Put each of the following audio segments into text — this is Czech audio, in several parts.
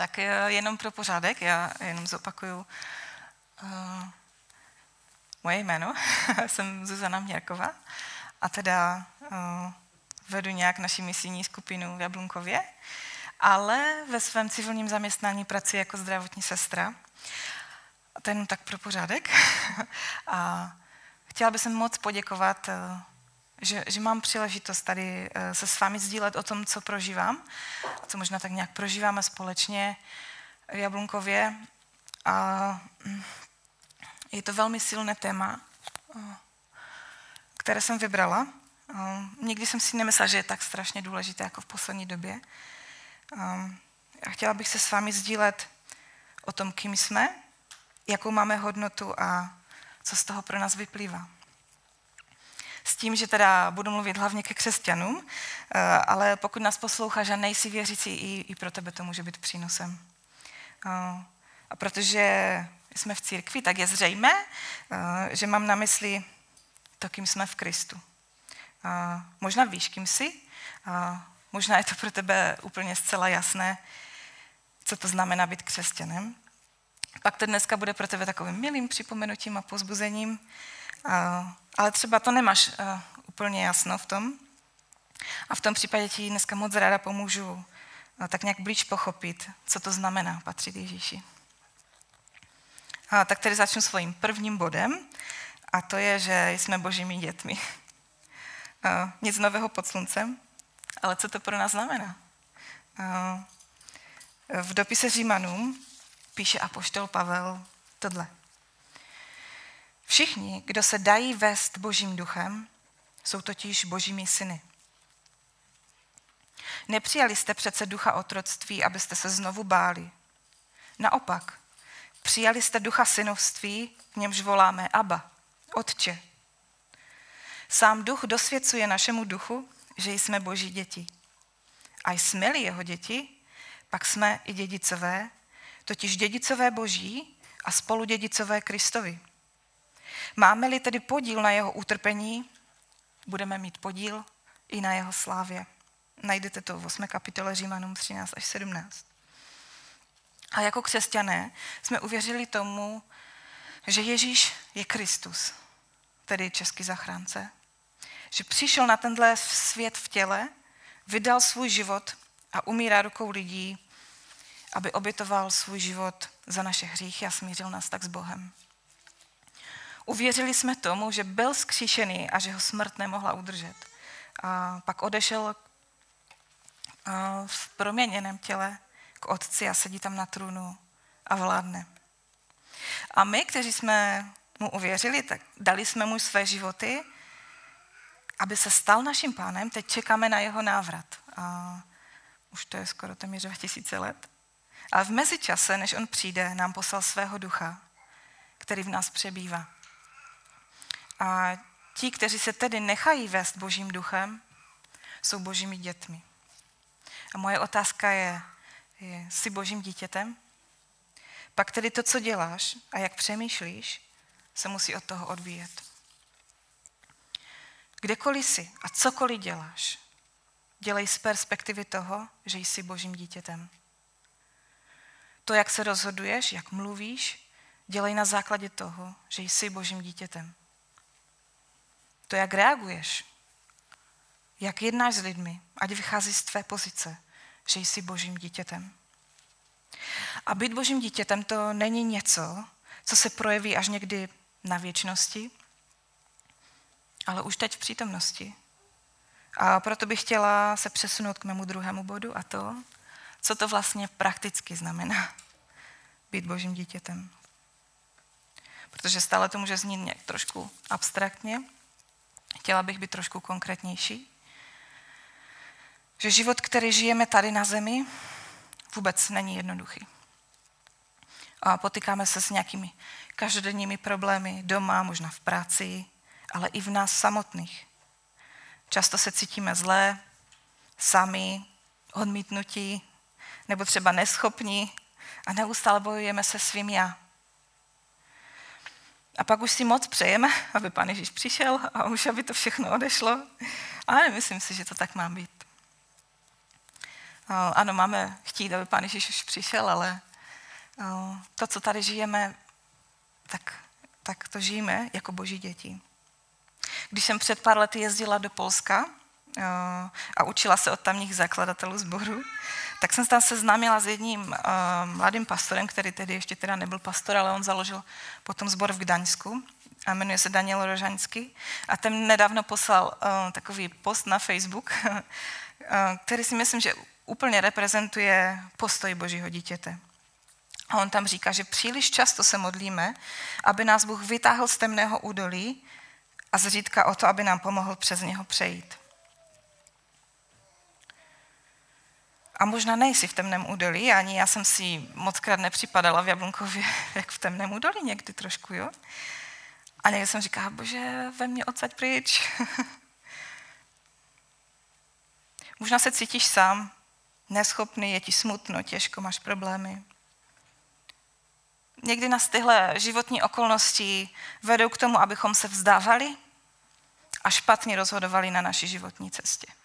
Tak eh, jenom pro pořádek, já jenom zopakuju uh, moje jméno. Jsem Zuzana Měrková a teda uh, vedu nějak naši misijní skupinu v Jablunkově, ale ve svém civilním zaměstnání pracuji jako zdravotní sestra. A to jenom tak pro pořádek. a chtěla bych moc poděkovat že, že mám příležitost tady eh, se s vámi sdílet o tom, co prožívám, co možná tak nějak prožíváme společně v Jablunkově. A mm, je to velmi silné téma, eh, které jsem vybrala. Eh, nikdy jsem si nemyslela, že je tak strašně důležité jako v poslední době. A chtěla bych se s vámi sdílet o tom, kým jsme, jakou máme hodnotu a co z toho pro nás vyplývá s tím, že teda budu mluvit hlavně ke křesťanům, eh, ale pokud nás posloucháš a nejsi věřící, i, i pro tebe to může být přínosem. Eh, a protože jsme v církvi, tak je zřejmé, eh, že mám na mysli to, kým jsme v Kristu. Možná víš, kým jsi, možná je to pro tebe úplně zcela jasné, co to znamená být křesťanem. Pak to dneska bude pro tebe takovým milým připomenutím a pozbuzením, ale třeba to nemáš uh, úplně jasno v tom. A v tom případě ti dneska moc ráda pomůžu uh, tak nějak blíž pochopit, co to znamená patřit Ježíši. A tak tedy začnu svým prvním bodem, a to je, že jsme božími dětmi. Uh, nic nového pod sluncem, ale co to pro nás znamená? Uh, v dopise Římanům píše apoštol Pavel tohle. Všichni, kdo se dají vést božím duchem, jsou totiž božími syny. Nepřijali jste přece ducha otroctví, abyste se znovu báli. Naopak, přijali jste ducha synovství, v němž voláme Abba, Otče. Sám duch dosvědcuje našemu duchu, že jsme boží děti. A jsme-li jeho děti, pak jsme i dědicové, totiž dědicové boží a spoludědicové Kristovi. Máme-li tedy podíl na jeho utrpení, budeme mít podíl i na jeho slávě. Najdete to v 8. kapitole Římanům 13 až 17. A jako křesťané jsme uvěřili tomu, že Ježíš je Kristus, tedy český zachránce. Že přišel na tenhle svět v těle, vydal svůj život a umírá rukou lidí, aby obětoval svůj život za naše hříchy a smířil nás tak s Bohem. Uvěřili jsme tomu, že byl skříšený a že ho smrt nemohla udržet. A pak odešel v proměněném těle k otci a sedí tam na trůnu a vládne. A my, kteří jsme mu uvěřili, tak dali jsme mu své životy, aby se stal naším pánem. Teď čekáme na jeho návrat. A už to je skoro téměř 2000 let. A v mezičase, než on přijde, nám poslal svého ducha, který v nás přebývá. A ti, kteří se tedy nechají vést božím duchem, jsou božími dětmi. A moje otázka je, je jsi božím dítětem? Pak tedy to, co děláš a jak přemýšlíš, se musí od toho odvíjet. Kdekoliv jsi a cokoliv děláš, dělej z perspektivy toho, že jsi božím dítětem. To, jak se rozhoduješ, jak mluvíš, dělej na základě toho, že jsi božím dítětem. To, jak reaguješ, jak jednáš s lidmi, ať vychází z tvé pozice, že jsi božím dítětem. A být božím dítětem to není něco, co se projeví až někdy na věčnosti, ale už teď v přítomnosti. A proto bych chtěla se přesunout k mému druhému bodu a to, co to vlastně prakticky znamená být božím dítětem. Protože stále to může znít nějak trošku abstraktně, Chtěla bych být trošku konkrétnější. Že život, který žijeme tady na zemi, vůbec není jednoduchý. A potýkáme se s nějakými každodenními problémy doma, možná v práci, ale i v nás samotných. Často se cítíme zlé, sami, odmítnutí, nebo třeba neschopní a neustále bojujeme se svým já. A pak už si moc přejeme, aby Pán Ježíš přišel a už aby to všechno odešlo. Ale myslím si, že to tak má být. Ano, máme chtít, aby Pán Ježíš už přišel, ale to, co tady žijeme, tak, tak to žijeme jako boží děti. Když jsem před pár lety jezdila do Polska a učila se od tamních zakladatelů sboru, tak jsem se tam seznámila s jedním uh, mladým pastorem, který tedy ještě teda nebyl pastor, ale on založil potom sbor v Gdaňsku a jmenuje se Daniel Rožanský. A ten nedávno poslal uh, takový post na Facebook, který si myslím, že úplně reprezentuje postoj Božího dítěte. A on tam říká, že příliš často se modlíme, aby nás Bůh vytáhl z temného údolí a zřídka o to, aby nám pomohl přes něho přejít. A možná nejsi v temném údolí, ani já jsem si mockrát nepřipadala v Jablunkově, jak v temném údolí někdy trošku, jo? A někdy jsem říkala, bože, ve mě odsaď pryč. možná se cítíš sám, neschopný, je ti smutno, těžko, máš problémy. Někdy nás tyhle životní okolnosti vedou k tomu, abychom se vzdávali a špatně rozhodovali na naší životní cestě.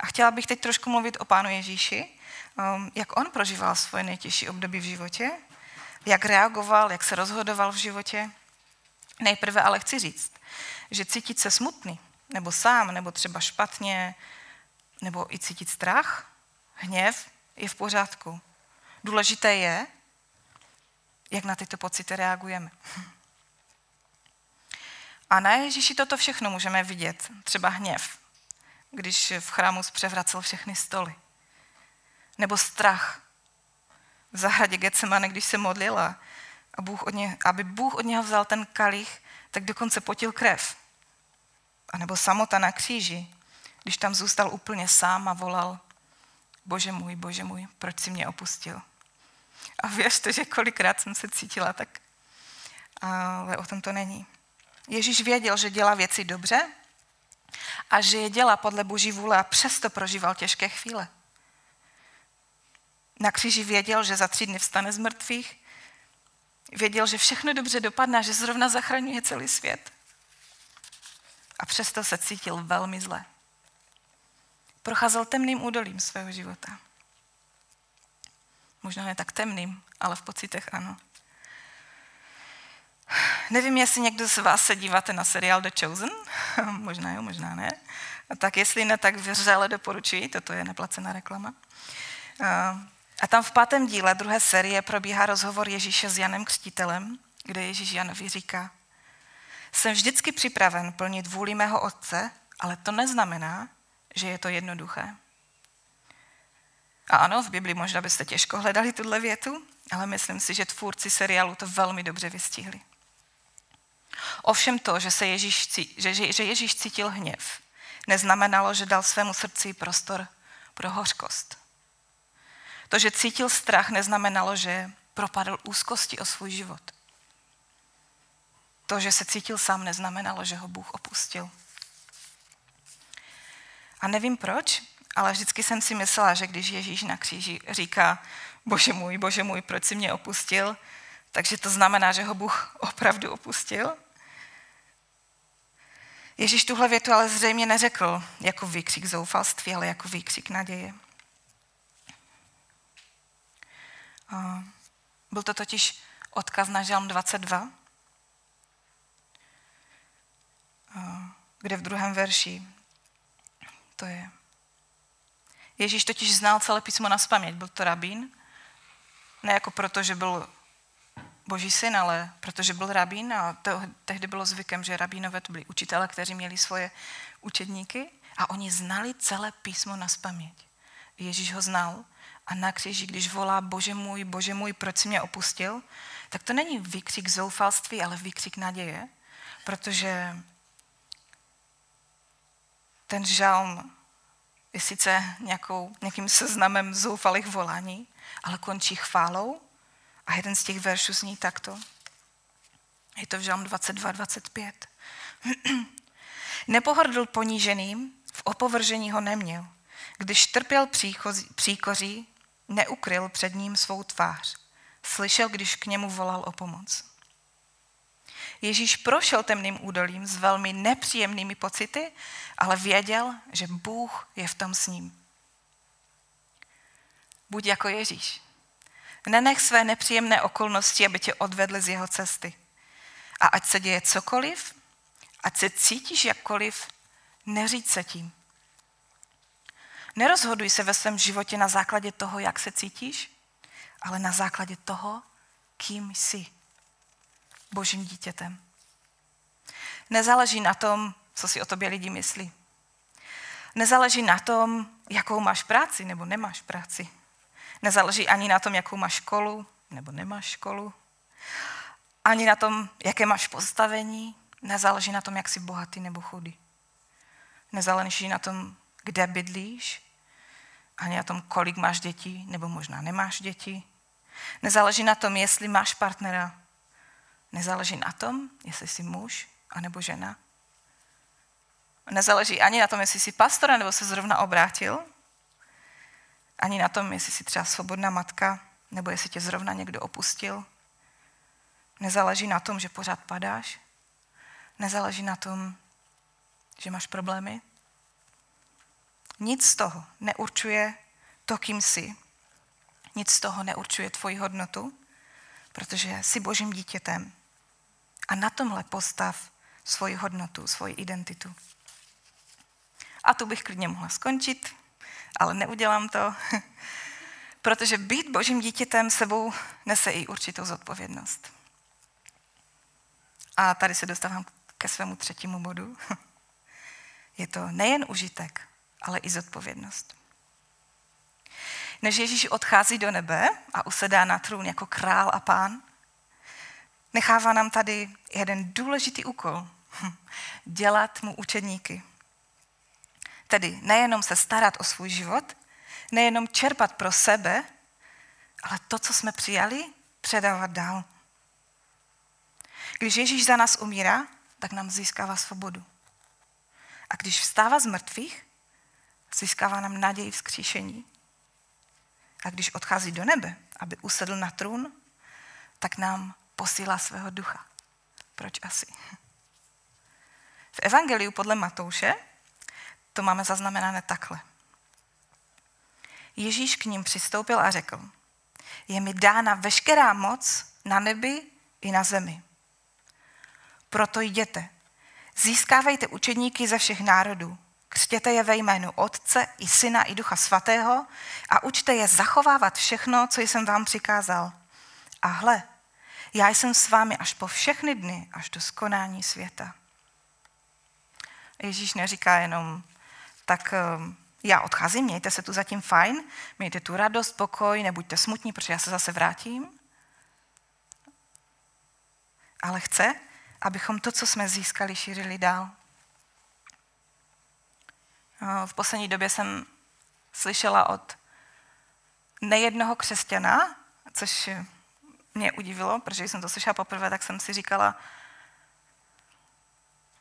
A chtěla bych teď trošku mluvit o Pánu Ježíši, um, jak on prožíval svoje nejtěžší období v životě, jak reagoval, jak se rozhodoval v životě. Nejprve ale chci říct, že cítit se smutný, nebo sám, nebo třeba špatně, nebo i cítit strach, hněv, je v pořádku. Důležité je, jak na tyto pocity reagujeme. A na Ježíši toto všechno můžeme vidět, třeba hněv, když v chrámu zpřevracel všechny stoly. Nebo strach v zahradě Getsemane, když se modlila, a Bůh od ně, aby Bůh od něho vzal ten kalich, tak dokonce potil krev. A nebo samota na kříži, když tam zůstal úplně sám a volal, bože můj, bože můj, proč si mě opustil? A věřte, že kolikrát jsem se cítila tak, ale o tom to není. Ježíš věděl, že dělá věci dobře a že je dělá podle boží vůle a přesto prožíval těžké chvíle. Na kříži věděl, že za tři dny vstane z mrtvých, věděl, že všechno dobře dopadne že zrovna zachraňuje celý svět. A přesto se cítil velmi zle. Procházel temným údolím svého života. Možná ne tak temným, ale v pocitech ano. Nevím, jestli někdo z vás se díváte na seriál The Chosen. možná jo, možná ne. A tak jestli ne, tak vřele doporučuji, toto je neplacená reklama. A tam v pátém díle druhé série probíhá rozhovor Ježíše s Janem Křtitelem, kde Ježíš Janovi říká, jsem vždycky připraven plnit vůli mého otce, ale to neznamená, že je to jednoduché. A ano, v Biblii možná byste těžko hledali tuhle větu, ale myslím si, že tvůrci seriálu to velmi dobře vystihli. Ovšem to, že, se Ježíš, že, že Ježíš cítil hněv, neznamenalo, že dal svému srdci prostor pro hořkost. To, že cítil strach, neznamenalo, že propadl úzkosti o svůj život. To, že se cítil sám, neznamenalo, že ho Bůh opustil. A nevím proč, ale vždycky jsem si myslela, že když Ježíš na kříži říká, bože můj, bože můj, proč si mě opustil, takže to znamená, že ho Bůh opravdu opustil. Ježíš tuhle větu ale zřejmě neřekl jako výkřik zoufalství, ale jako výkřik naděje. Byl to totiž odkaz na Žalm 22, kde v druhém verši to je. Ježíš totiž znal celé písmo na spaměť. Byl to rabín. Ne jako proto, že byl boží syn, ale protože byl rabín a to, tehdy bylo zvykem, že rabínové to byli učitele, kteří měli svoje učedníky a oni znali celé písmo na spaměť. Ježíš ho znal a na kříži, když volá Bože můj, Bože můj, proč jsi mě opustil, tak to není výkřik zoufalství, ale výkřik naděje, protože ten žalm je sice nějakou, nějakým seznamem zoufalých volání, ale končí chválou a jeden z těch veršů zní takto. Je to v Žalm 22, 25. Nepohrdl poníženým, v opovržení ho neměl. Když trpěl příchozí, příkoří, neukryl před ním svou tvář. Slyšel, když k němu volal o pomoc. Ježíš prošel temným údolím s velmi nepříjemnými pocity, ale věděl, že Bůh je v tom s ním. Buď jako Ježíš. Nenech své nepříjemné okolnosti, aby tě odvedly z jeho cesty. A ať se děje cokoliv, ať se cítíš jakkoliv, neříď se tím. Nerozhoduj se ve svém životě na základě toho, jak se cítíš, ale na základě toho, kým jsi. Božím dítětem. Nezáleží na tom, co si o tobě lidi myslí. Nezáleží na tom, jakou máš práci nebo nemáš práci. Nezáleží ani na tom, jakou máš školu nebo nemáš školu. Ani na tom, jaké máš postavení. Nezáleží na tom, jak jsi bohatý nebo chudý. Nezáleží na tom, kde bydlíš, ani na tom, kolik máš dětí, nebo možná nemáš děti. Nezáleží na tom, jestli máš partnera. Nezáleží na tom, jestli jsi muž anebo žena. Nezáleží ani na tom, jestli jsi pastora nebo se zrovna obrátil, ani na tom, jestli jsi třeba svobodná matka, nebo jestli tě zrovna někdo opustil. Nezáleží na tom, že pořád padáš. Nezáleží na tom, že máš problémy. Nic z toho neurčuje to, kým jsi. Nic z toho neurčuje tvoji hodnotu, protože jsi božím dítětem. A na tomhle postav svoji hodnotu, svoji identitu. A tu bych klidně mohla skončit, ale neudělám to, protože být božím dítětem sebou nese i určitou zodpovědnost. A tady se dostávám ke svému třetímu bodu. Je to nejen užitek, ale i zodpovědnost. Než Ježíš odchází do nebe a usedá na trůn jako král a pán, nechává nám tady jeden důležitý úkol. Dělat mu učedníky. Tedy nejenom se starat o svůj život, nejenom čerpat pro sebe, ale to, co jsme přijali, předávat dál. Když Ježíš za nás umírá, tak nám získává svobodu. A když vstává z mrtvých, získává nám naději vzkříšení. A když odchází do nebe, aby usedl na trůn, tak nám posílá svého ducha. Proč asi? V Evangeliu podle Matouše to máme zaznamenané takhle. Ježíš k ním přistoupil a řekl, je mi dána veškerá moc na nebi i na zemi. Proto jděte, získávejte učedníky ze všech národů, křtěte je ve jménu Otce i Syna i Ducha Svatého a učte je zachovávat všechno, co jsem vám přikázal. A hle, já jsem s vámi až po všechny dny, až do skonání světa. Ježíš neříká jenom, tak ehm, já odcházím, mějte se tu zatím fajn, mějte tu radost, pokoj, nebuďte smutní, protože já se zase vrátím. Ale chce, abychom to, co jsme získali, šířili dál. V poslední době jsem slyšela od nejednoho křesťana, což mě udivilo, protože jsem to slyšela poprvé, tak jsem si říkala,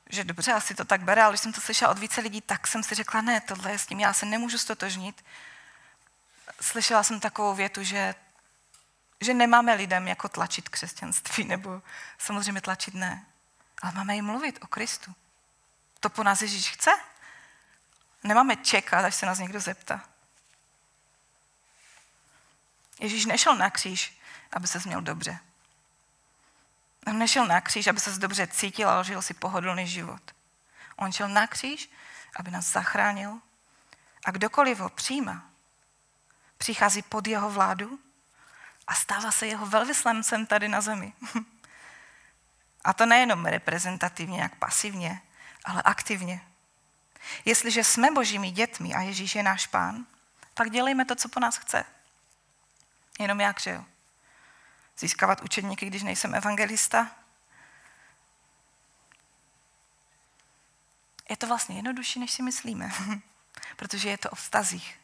že dobře, asi to tak bere, ale když jsem to slyšela od více lidí, tak jsem si řekla, ne, tohle je s tím, já se nemůžu stotožnit. Slyšela jsem takovou větu, že, že nemáme lidem jako tlačit křesťanství, nebo samozřejmě tlačit ne, ale máme jim mluvit o Kristu. To po nás Ježíš chce. Nemáme čekat, až se nás někdo zeptá. Ježíš nešel na kříž, aby se měl dobře. On nešel na kříž, aby se dobře cítil a žil si pohodlný život. On šel na kříž, aby nás zachránil a kdokoliv ho přijímá, přichází pod jeho vládu a stává se jeho velvyslancem tady na zemi. A to nejenom reprezentativně, jak pasivně, ale aktivně. Jestliže jsme božími dětmi a Ježíš je náš pán, tak dělejme to, co po nás chce. Jenom jak, že jo? Získávat učedníky, když nejsem evangelista? Je to vlastně jednodušší, než si myslíme, protože je to o vztazích.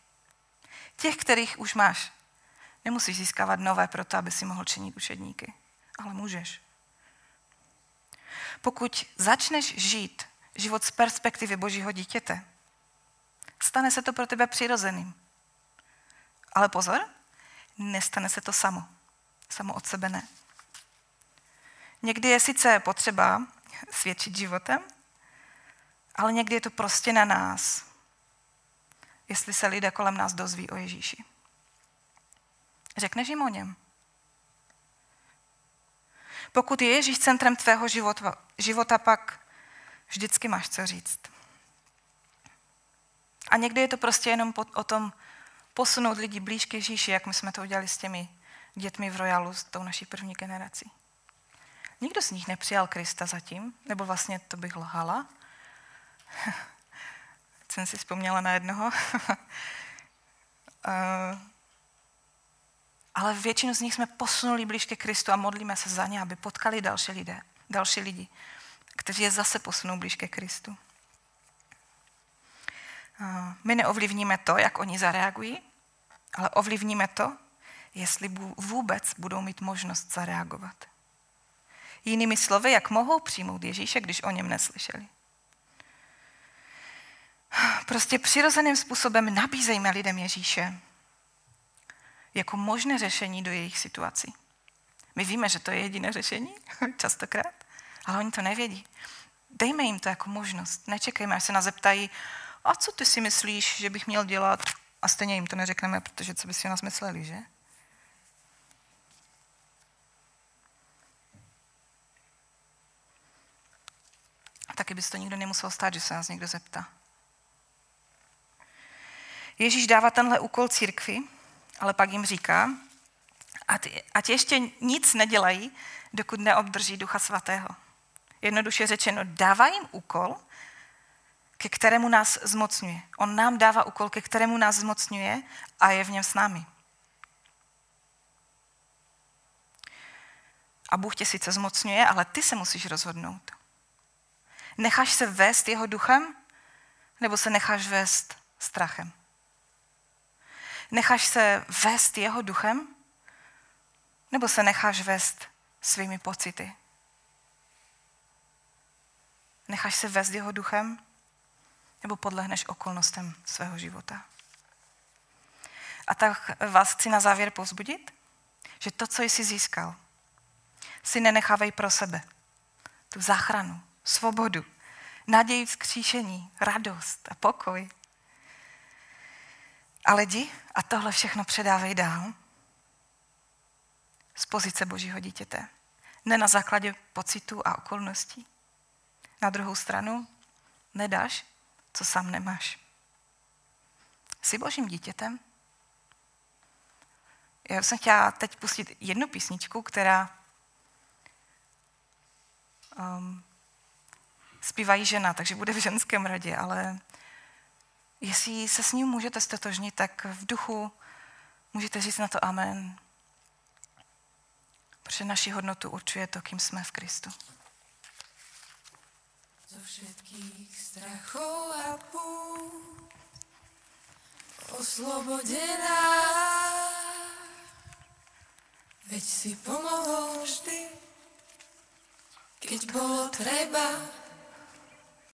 Těch, kterých už máš. Nemusíš získávat nové proto, aby si mohl činit učedníky, ale můžeš. Pokud začneš žít život z perspektivy Božího dítěte, stane se to pro tebe přirozeným. Ale pozor, nestane se to samo. Samo od sebe ne. Někdy je sice potřeba svědčit životem, ale někdy je to prostě na nás, jestli se lidé kolem nás dozví o Ježíši. Řekneš jim o něm. Pokud je Ježíš centrem tvého života, života, pak vždycky máš co říct. A někdy je to prostě jenom o tom posunout lidi blíž k Ježíši, jak my jsme to udělali s těmi dětmi v Royalu, s tou naší první generací. Nikdo z nich nepřijal Krista zatím, nebo vlastně to bych lhala. jsem si vzpomněla na jednoho. Eh, ale většinu z nich jsme posunuli blíž ke Kristu a modlíme se za ně, aby potkali další lidé, další lidi, kteří je zase posunou blíž ke Kristu. My neovlivníme to, jak oni zareagují, ale ovlivníme to, jestli vůbec budou mít možnost zareagovat. Jinými slovy, jak mohou přijmout Ježíše, když o něm neslyšeli. Prostě přirozeným způsobem nabízejme lidem Ježíše jako možné řešení do jejich situací. My víme, že to je jediné řešení, častokrát, ale oni to nevědí. Dejme jim to jako možnost. Nečekejme, až se nás zeptají, a co ty si myslíš, že bych měl dělat? A stejně jim to neřekneme, protože co by si o nás mysleli, že? Taky by se to nikdo nemusel stát, že se nás někdo zeptá. Ježíš dává tenhle úkol církvi, ale pak jim říká, ať, ještě nic nedělají, dokud neobdrží Ducha Svatého. Jednoduše řečeno, dává jim úkol, ke kterému nás zmocňuje. On nám dává úkol, ke kterému nás zmocňuje a je v něm s námi. A Bůh tě sice zmocňuje, ale ty se musíš rozhodnout. Necháš se vést jeho duchem, nebo se necháš vést strachem? Necháš se vést jeho duchem, nebo se necháš vést svými pocity? Necháš se vést jeho duchem, nebo podlehneš okolnostem svého života. A tak vás chci na závěr povzbudit, že to, co jsi získal, si nenechávej pro sebe. Tu záchranu, svobodu, naději vzkříšení, radost a pokoj. Ale jdi a tohle všechno předávej dál z pozice Božího dítěte. Ne na základě pocitů a okolností. Na druhou stranu nedáš co sám nemáš. Jsi božím dítětem? Já jsem chtěla teď pustit jednu písničku, která um, zpívají žena, takže bude v ženském radě, ale jestli se s ním můžete stotožnit, tak v duchu můžete říct na to amen. Protože naši hodnotu určuje to, kým jsme v Kristu zo všetkých strachov a pút oslobodená. Veď si pomohol vždy, keď bolo treba.